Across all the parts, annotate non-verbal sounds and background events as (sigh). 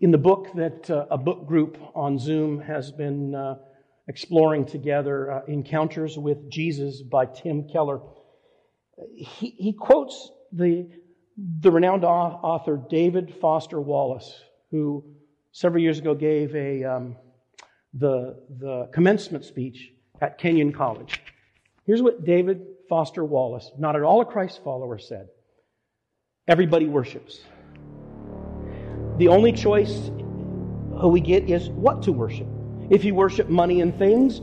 In the book that uh, a book group on Zoom has been uh, exploring together, uh, Encounters with Jesus by Tim Keller, he, he quotes the, the renowned author David Foster Wallace, who several years ago gave a, um, the, the commencement speech at Kenyon College. Here's what David Foster Wallace, not at all a Christ follower, said Everybody worships. The only choice we get is what to worship. If you worship money and things,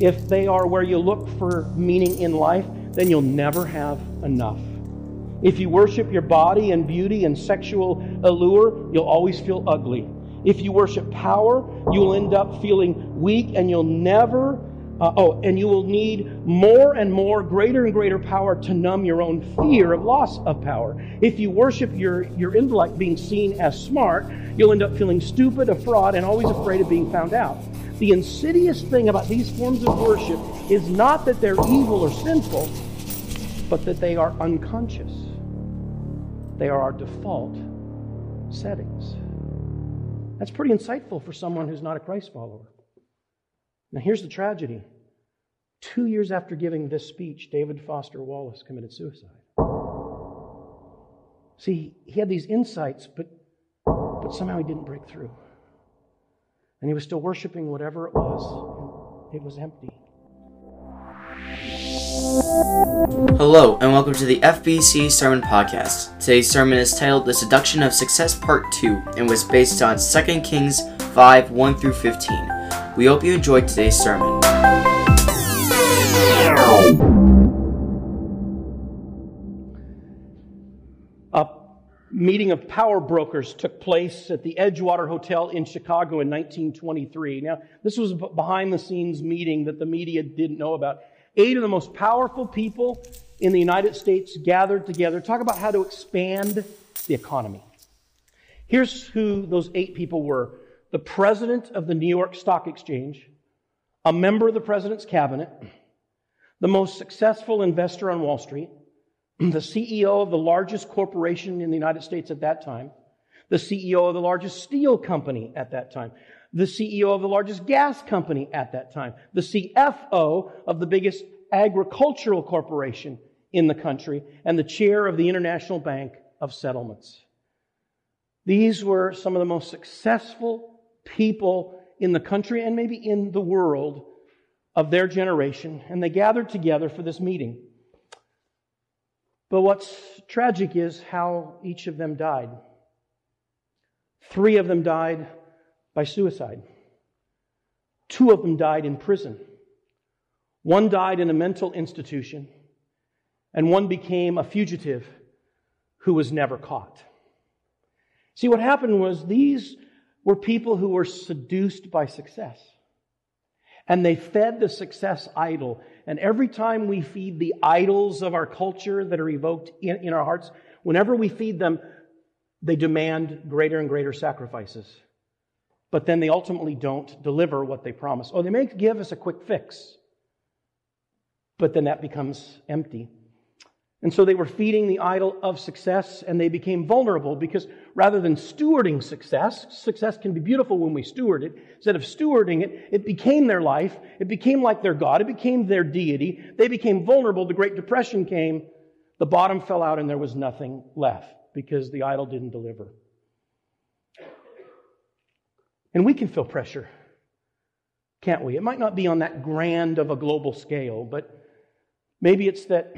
if they are where you look for meaning in life, then you'll never have enough. If you worship your body and beauty and sexual allure, you'll always feel ugly. If you worship power, you'll end up feeling weak and you'll never uh, oh, and you will need more and more, greater and greater power to numb your own fear of loss of power. If you worship your, your intellect being seen as smart, you'll end up feeling stupid, a fraud, and always afraid of being found out. The insidious thing about these forms of worship is not that they're evil or sinful, but that they are unconscious. They are our default settings. That's pretty insightful for someone who's not a Christ follower. Now, here's the tragedy Two years after giving this speech, David Foster Wallace committed suicide. See, he had these insights, but, but somehow he didn't break through. And he was still worshiping whatever it was, and it was empty. Hello, and welcome to the FBC Sermon Podcast. Today's sermon is titled The Seduction of Success Part 2 and was based on 2 Kings 5 1 through 15. We hope you enjoyed today's sermon. A meeting of power brokers took place at the Edgewater Hotel in Chicago in 1923. Now, this was a behind the scenes meeting that the media didn't know about. Eight of the most powerful people in the United States gathered together, to talk about how to expand the economy. Here's who those eight people were the president of the New York Stock Exchange, a member of the president's cabinet, the most successful investor on Wall Street, the CEO of the largest corporation in the United States at that time, the CEO of the largest steel company at that time, the CEO of the largest gas company at that time, the CFO of the biggest agricultural corporation in the country, and the chair of the International Bank of Settlements. These were some of the most successful people in the country and maybe in the world of their generation, and they gathered together for this meeting. But what's tragic is how each of them died. Three of them died by suicide. Two of them died in prison. One died in a mental institution, and one became a fugitive who was never caught. See, what happened was these were people who were seduced by success. And they fed the success idol. And every time we feed the idols of our culture that are evoked in, in our hearts, whenever we feed them, they demand greater and greater sacrifices. But then they ultimately don't deliver what they promise. Oh, they may give us a quick fix, but then that becomes empty. And so they were feeding the idol of success and they became vulnerable because rather than stewarding success, success can be beautiful when we steward it. Instead of stewarding it, it became their life. It became like their God. It became their deity. They became vulnerable. The Great Depression came. The bottom fell out and there was nothing left because the idol didn't deliver. And we can feel pressure, can't we? It might not be on that grand of a global scale, but maybe it's that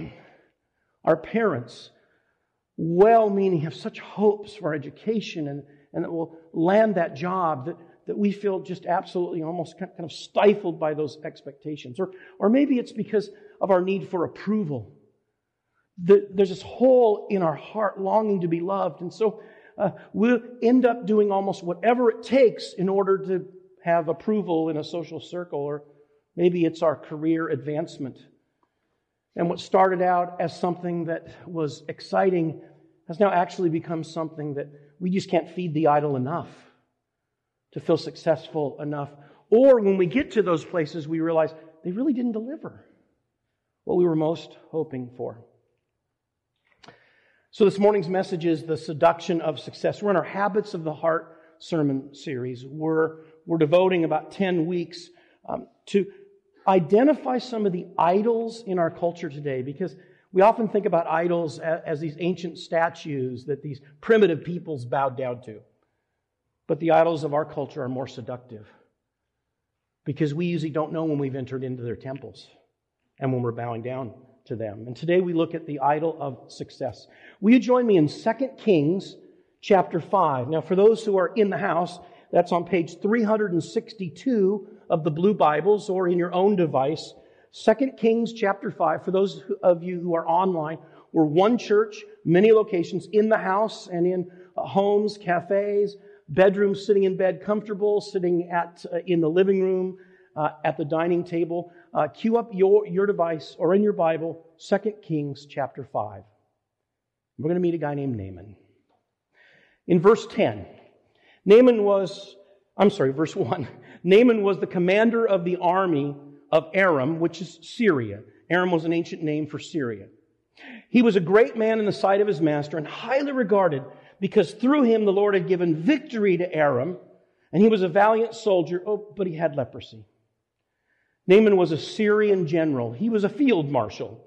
our parents, well meaning, have such hopes for our education and, and that we'll land that job that, that we feel just absolutely almost kind of stifled by those expectations. Or, or maybe it's because of our need for approval. The, there's this hole in our heart longing to be loved. And so uh, we'll end up doing almost whatever it takes in order to have approval in a social circle, or maybe it's our career advancement. And what started out as something that was exciting has now actually become something that we just can't feed the idol enough to feel successful enough. Or when we get to those places, we realize they really didn't deliver what we were most hoping for. So, this morning's message is the seduction of success. We're in our habits of the heart sermon series. We're, we're devoting about 10 weeks um, to identify some of the idols in our culture today because we often think about idols as, these ancient statues that these primitive peoples bowed down to. But the idols of our culture are more seductive because we usually don't know when we've entered into their temples and when we're bowing down to them. And today we look at the idol of success. Will you join me in 2 Kings chapter 5? Now, for those who are in the house, that's on page 362 of the Blue Bibles or in your own device. 2 Kings chapter 5. For those of you who are online, we're one church, many locations in the house and in uh, homes, cafes, bedrooms, sitting in bed comfortable, sitting at, uh, in the living room, uh, at the dining table. Uh, cue up your, your device or in your Bible, 2 Kings chapter 5. We're going to meet a guy named Naaman. In verse 10, Naaman was, I'm sorry, verse 1. (laughs) Naaman was the commander of the army of Aram, which is Syria. Aram was an ancient name for Syria. He was a great man in the sight of his master and highly regarded because through him the Lord had given victory to Aram, and he was a valiant soldier, oh, but he had leprosy. Naaman was a Syrian general. He was a field marshal.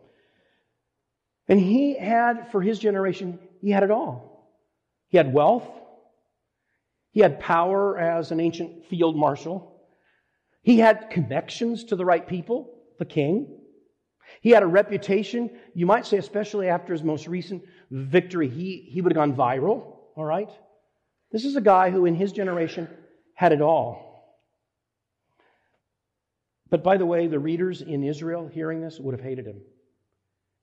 And he had, for his generation, he had it all. He had wealth. He had power as an ancient field marshal. He had connections to the right people, the king. He had a reputation, you might say, especially after his most recent victory, he, he would have gone viral, all right? This is a guy who, in his generation, had it all. But by the way, the readers in Israel hearing this would have hated him.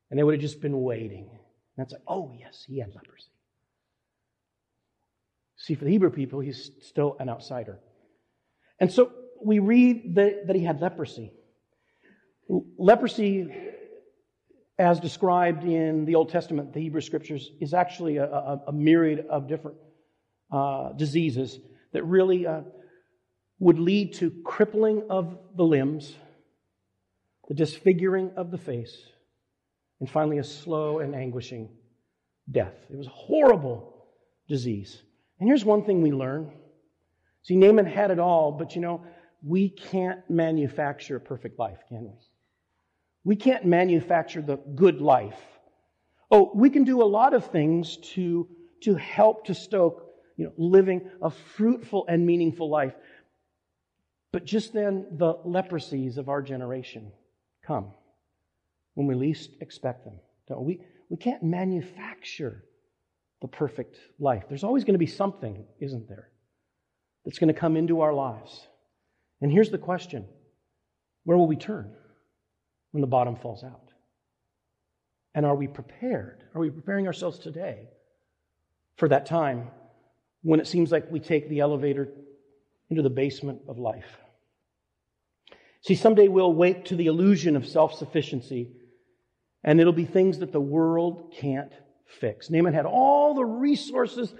And they would have just been waiting. And that's like, oh, yes, he had leprosy. See, for the Hebrew people, he's still an outsider. And so we read that, that he had leprosy. Leprosy, as described in the Old Testament, the Hebrew Scriptures, is actually a, a, a myriad of different uh, diseases that really uh, would lead to crippling of the limbs, the disfiguring of the face, and finally a slow and anguishing death. It was a horrible disease. And here's one thing we learn. See, Naaman had it all, but you know, we can't manufacture a perfect life, can we? We can't manufacture the good life. Oh, we can do a lot of things to, to help to stoke, you know, living a fruitful and meaningful life. But just then, the leprosies of our generation come when we least expect them. Don't we? We can't manufacture the perfect life. There's always going to be something, isn't there, that's going to come into our lives. And here's the question where will we turn when the bottom falls out? And are we prepared? Are we preparing ourselves today for that time when it seems like we take the elevator into the basement of life? See, someday we'll wake to the illusion of self sufficiency, and it'll be things that the world can't fix. Naaman had all the resources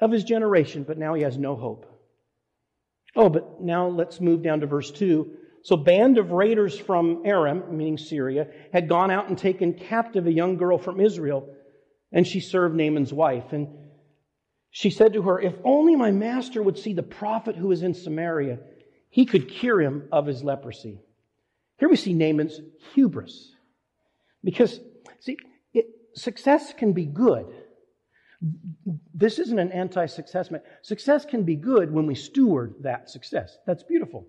of his generation, but now he has no hope. Oh, but now let's move down to verse 2. So, band of raiders from Aram, meaning Syria, had gone out and taken captive a young girl from Israel, and she served Naaman's wife. And she said to her, If only my master would see the prophet who is in Samaria, he could cure him of his leprosy. Here we see Naaman's hubris. Because, see, success can be good. This isn't an anti success. Success can be good when we steward that success. That's beautiful.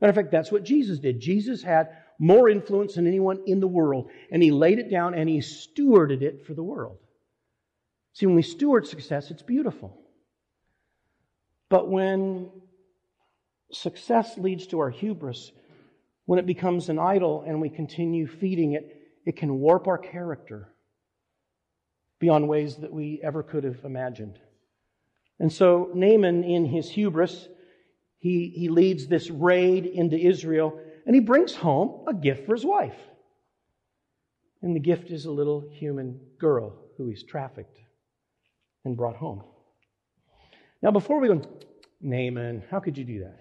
Matter of fact, that's what Jesus did. Jesus had more influence than anyone in the world, and he laid it down and he stewarded it for the world. See, when we steward success, it's beautiful. But when success leads to our hubris, when it becomes an idol and we continue feeding it, it can warp our character beyond ways that we ever could have imagined. And so Naaman, in his hubris, he, he leads this raid into Israel and he brings home a gift for his wife. And the gift is a little human girl who he's trafficked and brought home. Now, before we go, Naaman, how could you do that?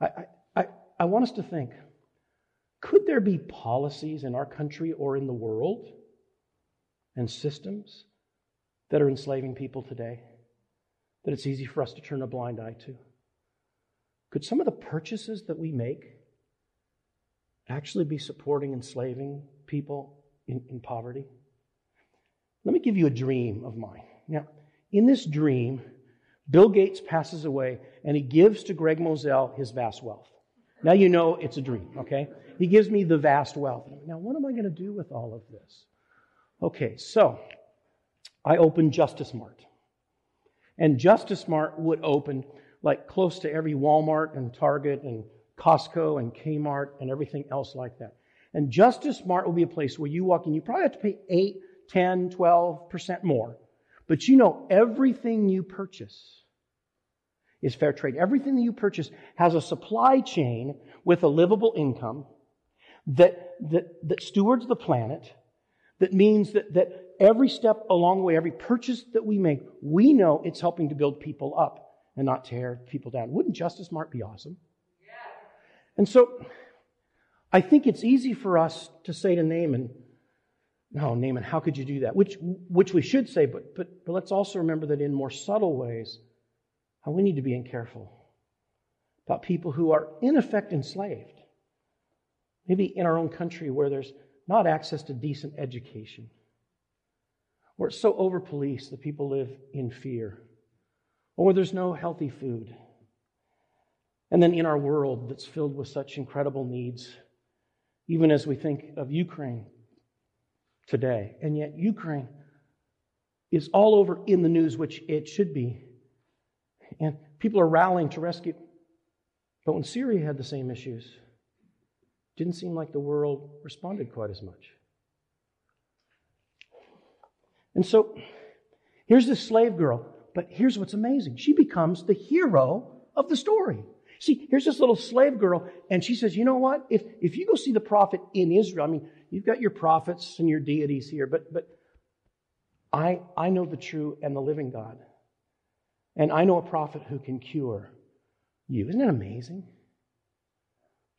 I, I, I want us to think could there be policies in our country or in the world and systems that are enslaving people today? that it's easy for us to turn a blind eye to? Could some of the purchases that we make actually be supporting enslaving people in, in poverty? Let me give you a dream of mine. Now, in this dream, Bill Gates passes away and he gives to Greg Moselle his vast wealth. Now you know it's a dream, okay? He gives me the vast wealth. Now, what am I going to do with all of this? Okay, so I opened Justice Mart. And Justice Mart would open like close to every Walmart and Target and Costco and Kmart and everything else like that. And Justice Mart will be a place where you walk in, you probably have to pay 8, 10, 12% more. But you know everything you purchase is fair trade. Everything that you purchase has a supply chain with a livable income that, that, that stewards the planet, that means that, that every step along the way, every purchase that we make, we know it's helping to build people up and not tear people down. Wouldn't Justice Mart be awesome? Yeah. And so I think it's easy for us to say to Naaman, no, Naaman, how could you do that? Which, which we should say, but, but, but let's also remember that in more subtle ways, how we need to be careful about people who are in effect enslaved. Maybe in our own country where there's not access to decent education, where it's so over policed that people live in fear, or there's no healthy food. And then in our world that's filled with such incredible needs, even as we think of Ukraine today. And yet, Ukraine is all over in the news, which it should be. And people are rallying to rescue. But when Syria had the same issues, didn't seem like the world responded quite as much. And so here's this slave girl, but here's what's amazing. She becomes the hero of the story. See, here's this little slave girl, and she says, You know what? If, if you go see the prophet in Israel, I mean, you've got your prophets and your deities here, but, but I, I know the true and the living God. And I know a prophet who can cure you. Isn't that amazing?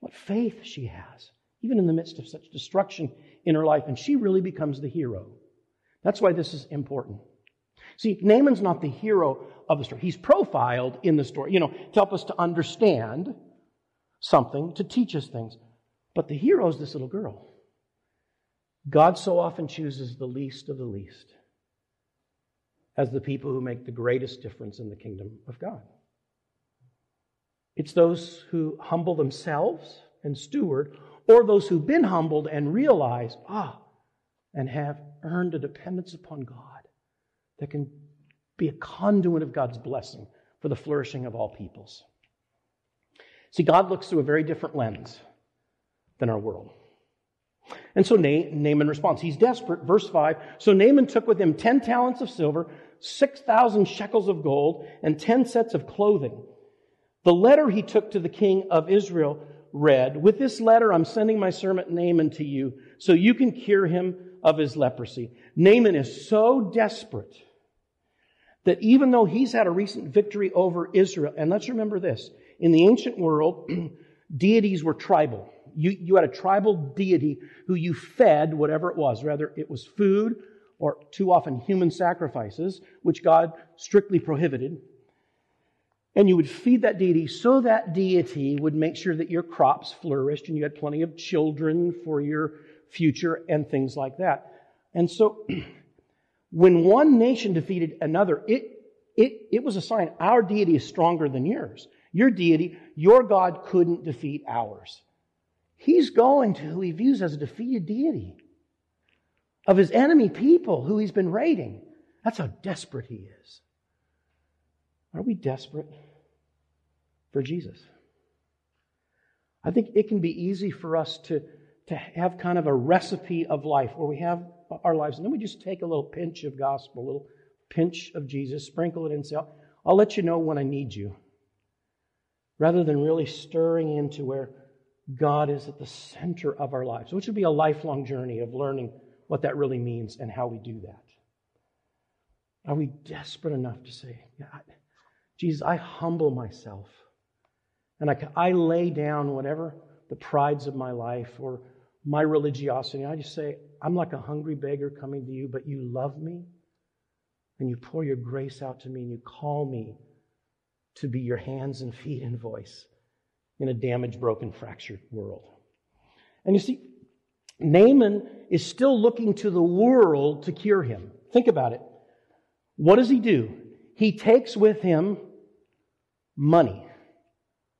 What faith she has, even in the midst of such destruction in her life. And she really becomes the hero. That's why this is important. See, Naaman's not the hero of the story. He's profiled in the story, you know, to help us to understand something, to teach us things. But the hero is this little girl. God so often chooses the least of the least as the people who make the greatest difference in the kingdom of God. It's those who humble themselves and steward, or those who've been humbled and realize, ah, and have earned a dependence upon God that can be a conduit of God's blessing for the flourishing of all peoples. See, God looks through a very different lens than our world. And so Naaman responds. He's desperate. Verse 5. So Naaman took with him 10 talents of silver, 6,000 shekels of gold, and 10 sets of clothing. The letter he took to the king of Israel read, With this letter I'm sending my servant Naaman to you, so you can cure him of his leprosy. Naaman is so desperate that even though he's had a recent victory over Israel, and let's remember this, in the ancient world, (clears throat) deities were tribal. You, you had a tribal deity who you fed whatever it was, whether it was food or too often human sacrifices, which God strictly prohibited. And you would feed that deity so that deity would make sure that your crops flourished and you had plenty of children for your future and things like that. And so (clears throat) when one nation defeated another, it, it, it was a sign our deity is stronger than yours. Your deity, your God couldn't defeat ours. He's going to who he views as a defeated deity of his enemy people who he's been raiding. That's how desperate he is. Are we desperate for Jesus? I think it can be easy for us to, to have kind of a recipe of life where we have our lives and then we just take a little pinch of gospel, a little pinch of Jesus, sprinkle it in, and say, I'll, I'll let you know when I need you. Rather than really stirring into where God is at the center of our lives, which would be a lifelong journey of learning what that really means and how we do that. Are we desperate enough to say, God, Jesus, I humble myself and I, I lay down whatever the prides of my life or my religiosity. I just say, I'm like a hungry beggar coming to you, but you love me and you pour your grace out to me and you call me to be your hands and feet and voice in a damaged, broken, fractured world. And you see, Naaman is still looking to the world to cure him. Think about it. What does he do? He takes with him money,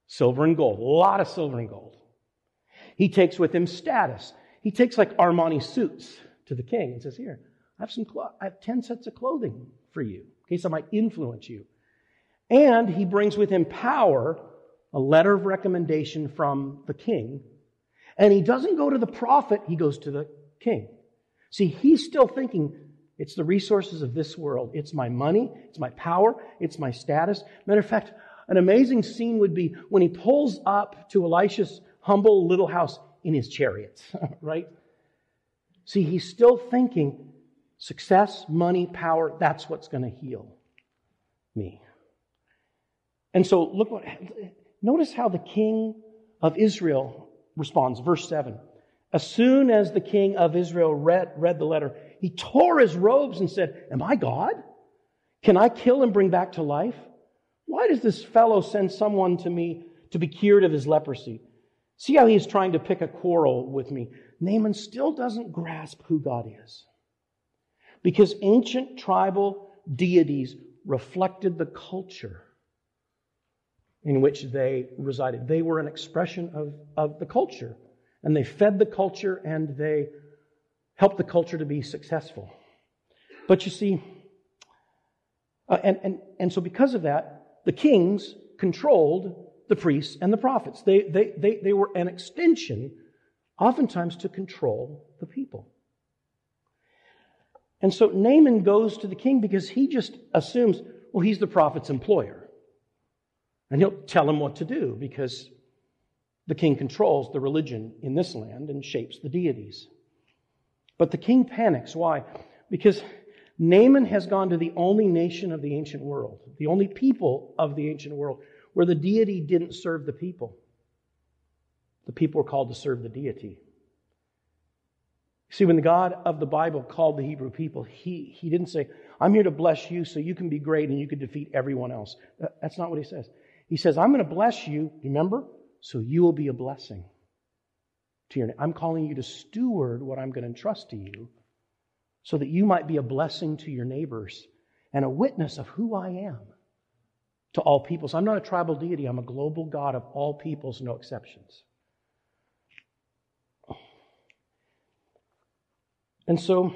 silver and gold, a lot of silver and gold. He takes with him status. He takes like Armani suits to the king and says, Here, I have some, clo- I have 10 sets of clothing for you in case I might influence you. And he brings with him power, a letter of recommendation from the king. And he doesn't go to the prophet, he goes to the king. See, he's still thinking it's the resources of this world. It's my money, it's my power, it's my status. Matter of fact, an amazing scene would be when he pulls up to Elisha's humble little house in his chariot, (laughs) right? See, he's still thinking success, money, power, that's what's going to heal me. And so look what, notice how the king of Israel responds. Verse 7. As soon as the king of Israel read, read the letter, he tore his robes and said, Am I God? Can I kill and bring back to life? Why does this fellow send someone to me to be cured of his leprosy? See how he's trying to pick a quarrel with me. Naaman still doesn't grasp who God is. Because ancient tribal deities reflected the culture in which they resided. They were an expression of, of the culture. And they fed the culture and they helped the culture to be successful. But you see, uh, and, and, and so because of that, the kings controlled the priests and the prophets. They, they, they, they were an extension, oftentimes, to control the people. And so Naaman goes to the king because he just assumes, well, he's the prophet's employer. And he'll tell him what to do because the king controls the religion in this land and shapes the deities. But the king panics. Why? Because Naaman has gone to the only nation of the ancient world, the only people of the ancient world, where the deity didn't serve the people. The people were called to serve the deity. See, when the God of the Bible called the Hebrew people, he, he didn't say, I'm here to bless you so you can be great and you can defeat everyone else. That's not what he says. He says, I'm going to bless you, remember? So you will be a blessing to your I'm calling you to steward what I'm going to entrust to you so that you might be a blessing to your neighbors and a witness of who I am to all peoples. I'm not a tribal deity, I'm a global God of all peoples, no exceptions. And so,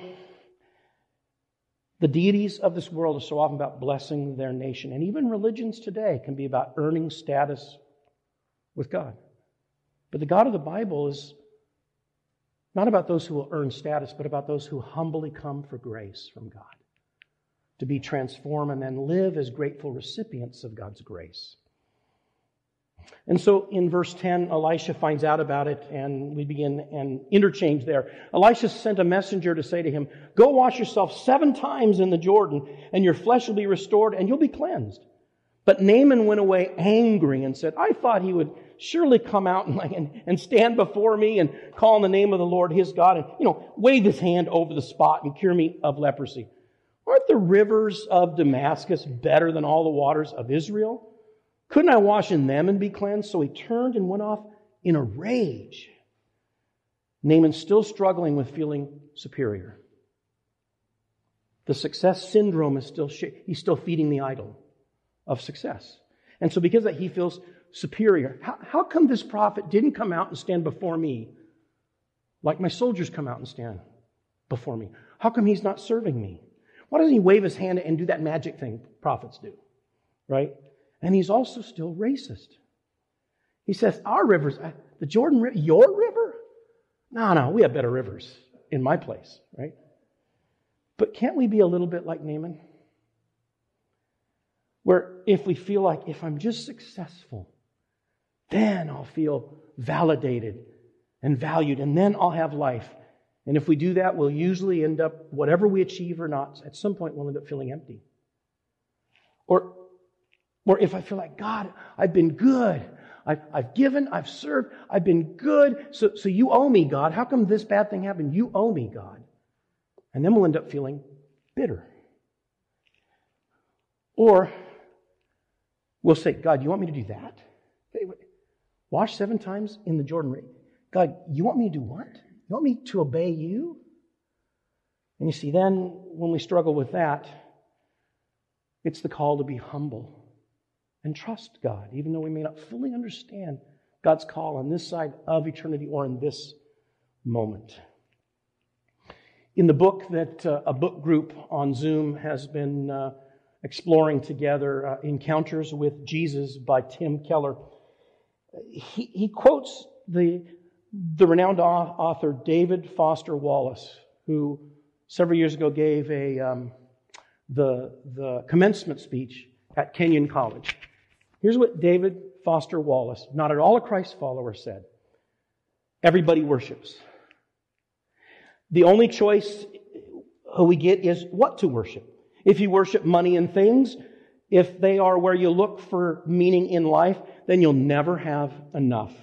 the deities of this world are so often about blessing their nation. And even religions today can be about earning status with God. But the God of the Bible is not about those who will earn status, but about those who humbly come for grace from God to be transformed and then live as grateful recipients of God's grace. And so in verse 10, Elisha finds out about it and we begin an interchange there. Elisha sent a messenger to say to him, Go wash yourself seven times in the Jordan and your flesh will be restored and you'll be cleansed. But Naaman went away angry and said, I thought he would surely come out and, and, and stand before me and call on the name of the Lord his God and, you know, wave his hand over the spot and cure me of leprosy. Aren't the rivers of Damascus better than all the waters of Israel? Couldn't I wash in them and be cleansed? So he turned and went off in a rage. Naaman still struggling with feeling superior. The success syndrome is still, he's still feeding the idol of success. And so because that, he feels superior. How, how come this prophet didn't come out and stand before me like my soldiers come out and stand before me? How come he's not serving me? Why doesn't he wave his hand and do that magic thing prophets do? Right? And he's also still racist. He says, Our rivers, uh, the Jordan River, your river? No, no, we have better rivers in my place, right? But can't we be a little bit like Naaman? Where if we feel like if I'm just successful, then I'll feel validated and valued, and then I'll have life. And if we do that, we'll usually end up, whatever we achieve or not, at some point we'll end up feeling empty. Or or if I feel like, God, I've been good. I've, I've given, I've served, I've been good. So, so you owe me, God. How come this bad thing happened? You owe me, God. And then we'll end up feeling bitter. Or we'll say, God, you want me to do that? Wash seven times in the Jordan River. God, you want me to do what? You want me to obey you? And you see, then when we struggle with that, it's the call to be humble and trust God, even though we may not fully understand God's call on this side of eternity or in this moment. In the book that uh, a book group on Zoom has been uh, exploring together, uh, Encounters with Jesus by Tim Keller, he, he quotes the, the renowned author David Foster Wallace, who several years ago gave a, um, the, the commencement speech at Kenyon College. Here's what David Foster Wallace, not at all a Christ follower, said Everybody worships. The only choice we get is what to worship. If you worship money and things, if they are where you look for meaning in life, then you'll never have enough.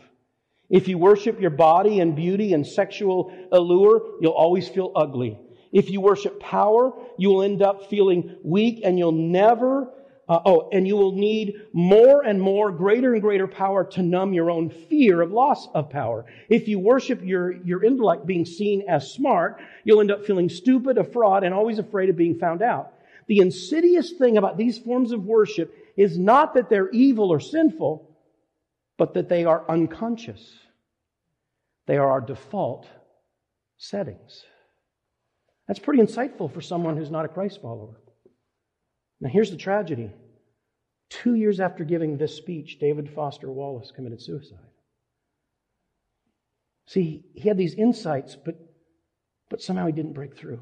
If you worship your body and beauty and sexual allure, you'll always feel ugly. If you worship power, you will end up feeling weak and you'll never, uh, oh, and you will need more and more, greater and greater power to numb your own fear of loss of power. If you worship your, your intellect being seen as smart, you'll end up feeling stupid, a fraud, and always afraid of being found out. The insidious thing about these forms of worship is not that they're evil or sinful, but that they are unconscious. They are our default settings. That's pretty insightful for someone who's not a Christ follower. Now, here's the tragedy. Two years after giving this speech, David Foster Wallace committed suicide. See, he had these insights, but, but somehow he didn't break through.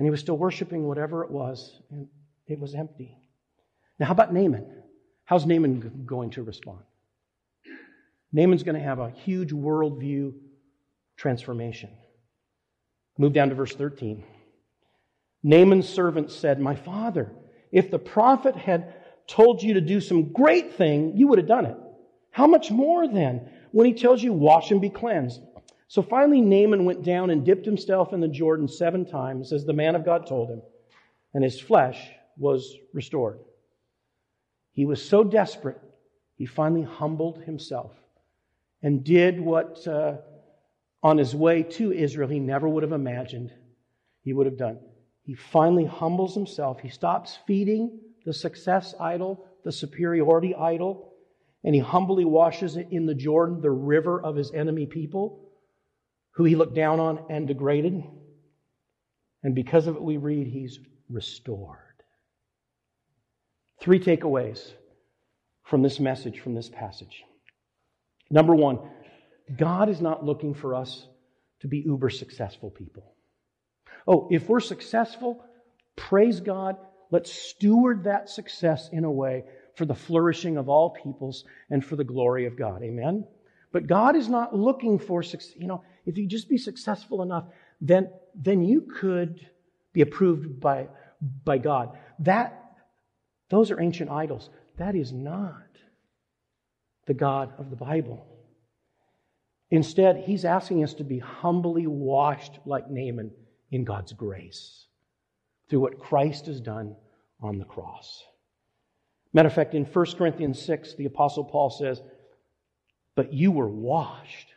And he was still worshiping whatever it was, and it was empty. Now, how about Naaman? How's Naaman going to respond? Naaman's going to have a huge worldview transformation. Move down to verse 13. Naaman's servant said, My father, if the prophet had told you to do some great thing, you would have done it. How much more then when he tells you, Wash and be cleansed? So finally, Naaman went down and dipped himself in the Jordan seven times, as the man of God told him, and his flesh was restored. He was so desperate, he finally humbled himself and did what uh, on his way to Israel he never would have imagined he would have done. He finally humbles himself. He stops feeding the success idol, the superiority idol, and he humbly washes it in the Jordan, the river of his enemy people, who he looked down on and degraded. And because of it, we read he's restored. Three takeaways from this message, from this passage. Number one, God is not looking for us to be uber successful people. Oh, if we're successful, praise God. Let's steward that success in a way for the flourishing of all peoples and for the glory of God. Amen? But God is not looking for, success. you know, if you just be successful enough, then, then you could be approved by, by God. That, those are ancient idols. That is not the God of the Bible. Instead, he's asking us to be humbly washed like Naaman in God's grace through what Christ has done on the cross. Matter of fact, in 1 Corinthians 6, the Apostle Paul says, But you were washed,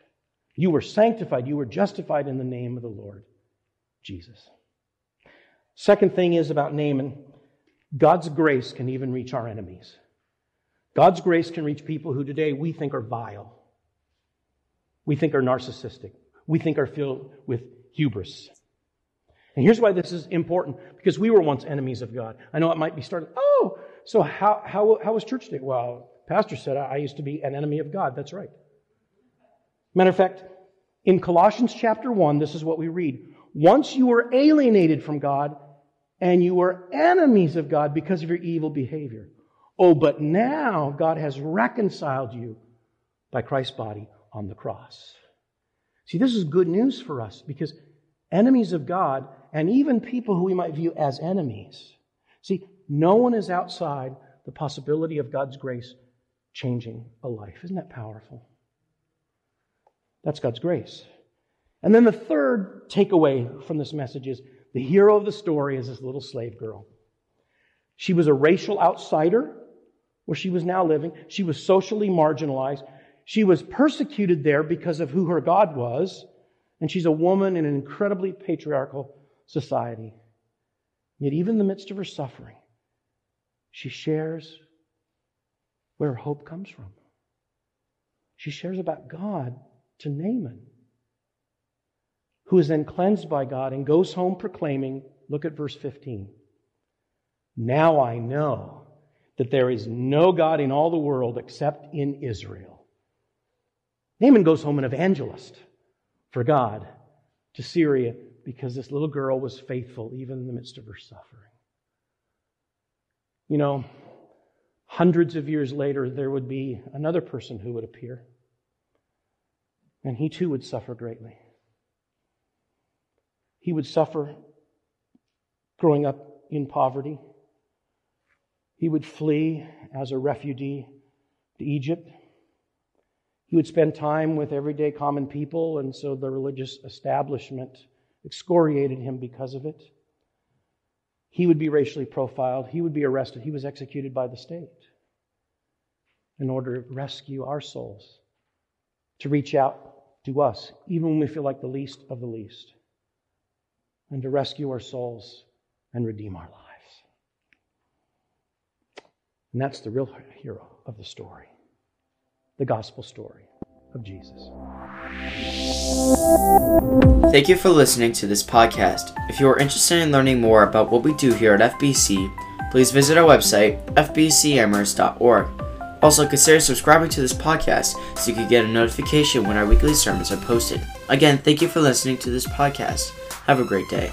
you were sanctified, you were justified in the name of the Lord Jesus. Second thing is about Naaman God's grace can even reach our enemies. God's grace can reach people who today we think are vile we think are narcissistic. We think are filled with hubris. And here's why this is important because we were once enemies of God. I know it might be starting, oh, so how, how, how was church today? Well, Pastor said I used to be an enemy of God. That's right. Matter of fact, in Colossians chapter 1, this is what we read. Once you were alienated from God and you were enemies of God because of your evil behavior. Oh, but now God has reconciled you by Christ's body on the cross. See, this is good news for us because enemies of God, and even people who we might view as enemies, see, no one is outside the possibility of God's grace changing a life. Isn't that powerful? That's God's grace. And then the third takeaway from this message is the hero of the story is this little slave girl. She was a racial outsider where she was now living. She was socially marginalized. She was persecuted there because of who her God was. And she's a woman in an incredibly patriarchal society. Yet, even in the midst of her suffering, she shares where her hope comes from. She shares about God to Naaman, who is then cleansed by God and goes home proclaiming, look at verse 15. Now I know that there is no God in all the world except in Israel. Naaman goes home an evangelist for God to Syria because this little girl was faithful even in the midst of her suffering. You know, hundreds of years later, there would be another person who would appear, and he too would suffer greatly. He would suffer growing up in poverty. He would flee as a refugee to Egypt. He would spend time with everyday common people, and so the religious establishment excoriated him because of it. He would be racially profiled. He would be arrested. He was executed by the state in order to rescue our souls, to reach out to us, even when we feel like the least of the least, and to rescue our souls and redeem our lives. And that's the real hero of the story the gospel story of Jesus. Thank you for listening to this podcast. If you are interested in learning more about what we do here at FBC, please visit our website, fbcamherst.org. Also, consider subscribing to this podcast so you can get a notification when our weekly sermons are posted. Again, thank you for listening to this podcast. Have a great day.